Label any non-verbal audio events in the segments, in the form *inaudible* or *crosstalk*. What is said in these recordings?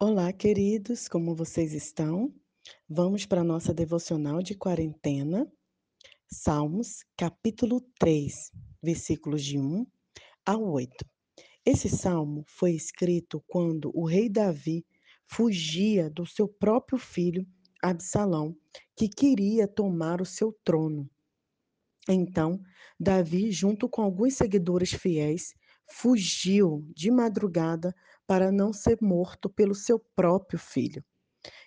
Olá, queridos, como vocês estão? Vamos para a nossa devocional de quarentena, Salmos, capítulo 3, versículos de 1 a 8. Esse salmo foi escrito quando o rei Davi fugia do seu próprio filho Absalão, que queria tomar o seu trono. Então, Davi, junto com alguns seguidores fiéis, fugiu de madrugada para não ser morto pelo seu próprio filho.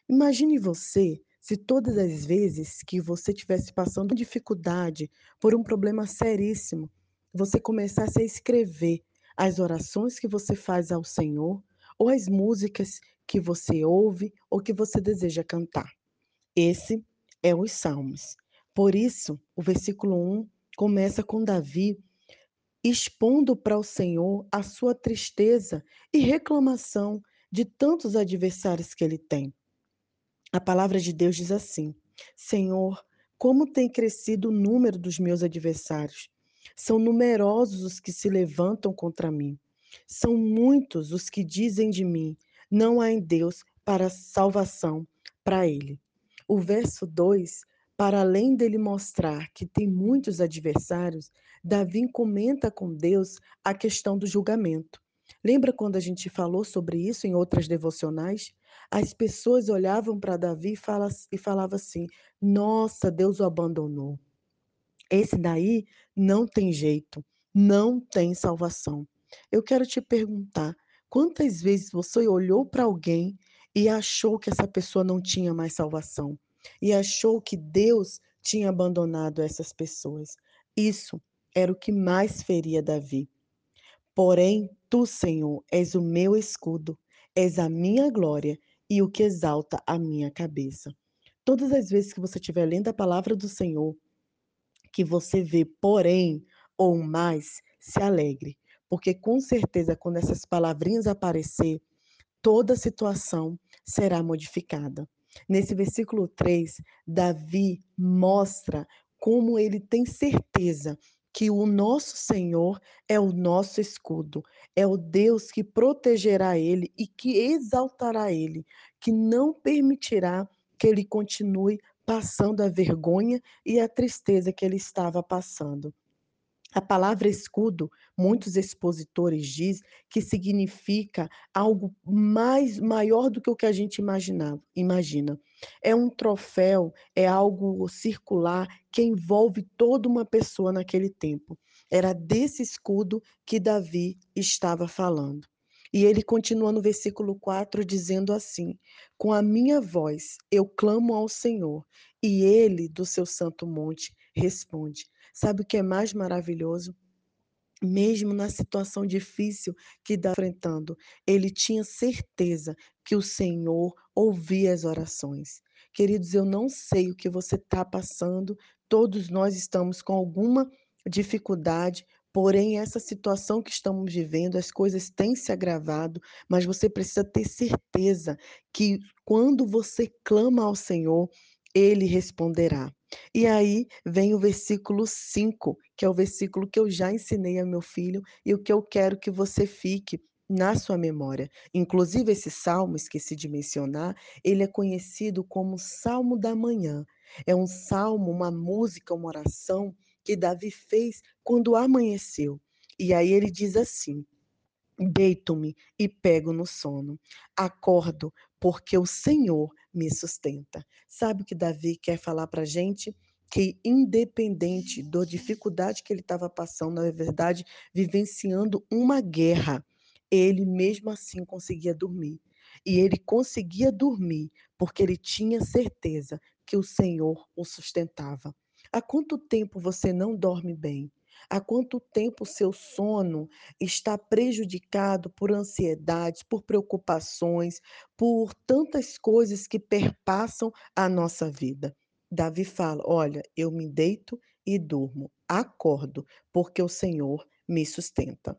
Imagine você se todas as vezes que você estivesse passando dificuldade por um problema seríssimo, você começasse a escrever as orações que você faz ao Senhor ou as músicas que você ouve ou que você deseja cantar. Esse é os Salmos. Por isso, o versículo 1 começa com Davi expondo para o Senhor a sua tristeza e reclamação de tantos adversários que ele tem. A palavra de Deus diz assim: Senhor, como tem crescido o número dos meus adversários. São numerosos os que se levantam contra mim. São muitos os que dizem de mim: não há em Deus para salvação para ele. O verso 2, para além dele mostrar que tem muitos adversários, Davi comenta com Deus a questão do julgamento. Lembra quando a gente falou sobre isso em outras devocionais? As pessoas olhavam para Davi e falavam assim: Nossa, Deus o abandonou. Esse daí não tem jeito, não tem salvação. Eu quero te perguntar: quantas vezes você olhou para alguém e achou que essa pessoa não tinha mais salvação? E achou que Deus tinha abandonado essas pessoas? Isso era o que mais feria Davi. Porém, tu, Senhor, és o meu escudo, és a minha glória e o que exalta a minha cabeça. Todas as vezes que você estiver lendo a palavra do Senhor, que você vê porém ou mais, se alegre, porque com certeza quando essas palavrinhas aparecer, toda situação será modificada. Nesse versículo 3, Davi mostra como ele tem certeza que o nosso Senhor é o nosso escudo, é o Deus que protegerá ele e que exaltará ele, que não permitirá que ele continue passando a vergonha e a tristeza que ele estava passando. A palavra escudo, muitos expositores dizem que significa algo mais maior do que o que a gente imagina. imagina. É um troféu, é algo circular que envolve toda uma pessoa naquele tempo. Era desse escudo que Davi estava falando. E ele continua no versículo 4 dizendo assim: Com a minha voz eu clamo ao Senhor, e ele do seu santo monte responde. Sabe o que é mais maravilhoso? Mesmo na situação difícil que está enfrentando, ele tinha certeza que o Senhor ouvia as orações. Queridos, eu não sei o que você está passando, todos nós estamos com alguma dificuldade, Porém, essa situação que estamos vivendo, as coisas têm se agravado, mas você precisa ter certeza que quando você clama ao Senhor, ele responderá. E aí vem o versículo 5, que é o versículo que eu já ensinei ao meu filho e o que eu quero que você fique na sua memória. Inclusive, esse salmo, esqueci de mencionar, ele é conhecido como Salmo da Manhã. É um salmo, uma música, uma oração que Davi fez quando amanheceu. E aí ele diz assim: Deito-me e pego no sono. Acordo, porque o Senhor me sustenta. Sabe o que Davi quer falar para a gente? Que, independente da dificuldade que ele estava passando, na verdade, vivenciando uma guerra, ele mesmo assim conseguia dormir. E ele conseguia dormir porque ele tinha certeza que o Senhor o sustentava. Há quanto tempo você não dorme bem? Há quanto tempo seu sono está prejudicado por ansiedades, por preocupações, por tantas coisas que perpassam a nossa vida? Davi fala: Olha, eu me deito e durmo, acordo, porque o Senhor me sustenta.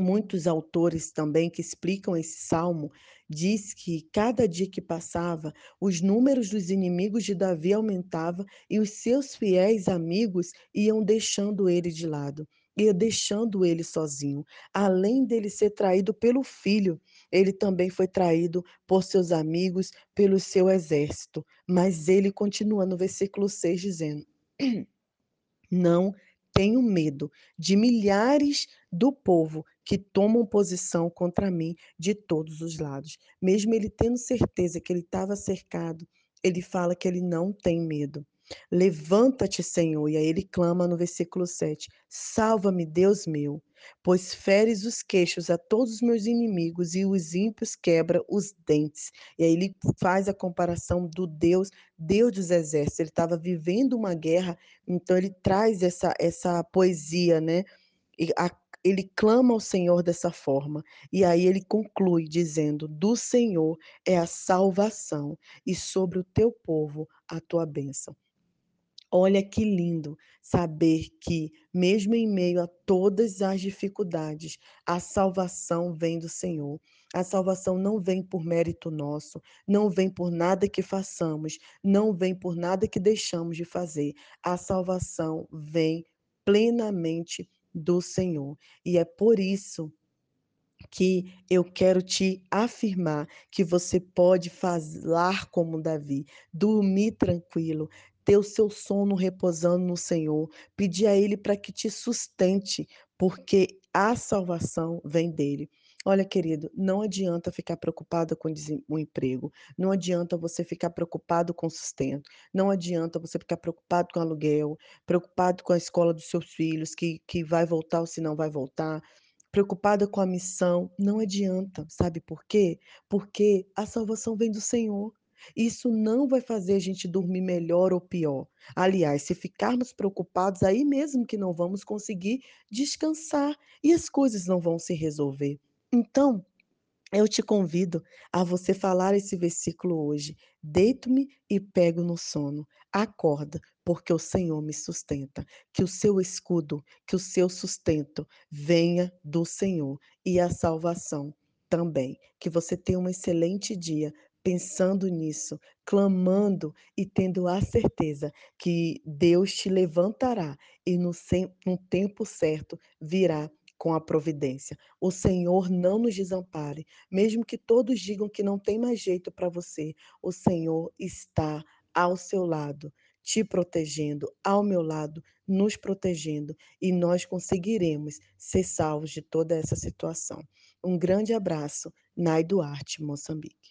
Muitos autores também que explicam esse salmo diz que cada dia que passava, os números dos inimigos de Davi aumentavam e os seus fiéis amigos iam deixando ele de lado. ia deixando ele sozinho. Além dele ser traído pelo filho, ele também foi traído por seus amigos, pelo seu exército. Mas ele continua no versículo 6 dizendo: *clears throat* Não tenho medo de milhares do povo que tomam posição contra mim de todos os lados. Mesmo ele tendo certeza que ele estava cercado, ele fala que ele não tem medo. Levanta-te, Senhor, e aí ele clama no versículo 7: Salva-me, Deus meu, pois feres os queixos a todos os meus inimigos e os ímpios quebra os dentes. E aí ele faz a comparação do Deus, Deus dos exércitos. Ele estava vivendo uma guerra, então ele traz essa essa poesia, né? E a, ele clama ao Senhor dessa forma. E aí ele conclui dizendo: Do Senhor é a salvação e sobre o teu povo a tua bênção. Olha que lindo saber que, mesmo em meio a todas as dificuldades, a salvação vem do Senhor. A salvação não vem por mérito nosso, não vem por nada que façamos, não vem por nada que deixamos de fazer. A salvação vem plenamente do Senhor. E é por isso que eu quero te afirmar que você pode falar como Davi, dormir tranquilo, ter o seu sono repousando no Senhor, pedir a Ele para que te sustente, porque a salvação vem dele. Olha, querido, não adianta ficar preocupado com o emprego, não adianta você ficar preocupado com o sustento, não adianta você ficar preocupado com o aluguel, preocupado com a escola dos seus filhos, que, que vai voltar ou se não vai voltar preocupada com a missão, não adianta, sabe por quê? Porque a salvação vem do Senhor. Isso não vai fazer a gente dormir melhor ou pior. Aliás, se ficarmos preocupados, aí mesmo que não vamos conseguir descansar e as coisas não vão se resolver. Então, eu te convido a você falar esse versículo hoje. Deito-me e pego no sono. Acorda, porque o Senhor me sustenta. Que o seu escudo, que o seu sustento venha do Senhor e a salvação também. Que você tenha um excelente dia pensando nisso, clamando e tendo a certeza que Deus te levantará e no, no tempo certo virá com a providência. O Senhor não nos desampare, mesmo que todos digam que não tem mais jeito para você, o Senhor está ao seu lado, te protegendo, ao meu lado, nos protegendo, e nós conseguiremos ser salvos de toda essa situação. Um grande abraço, Nai Duarte, Moçambique.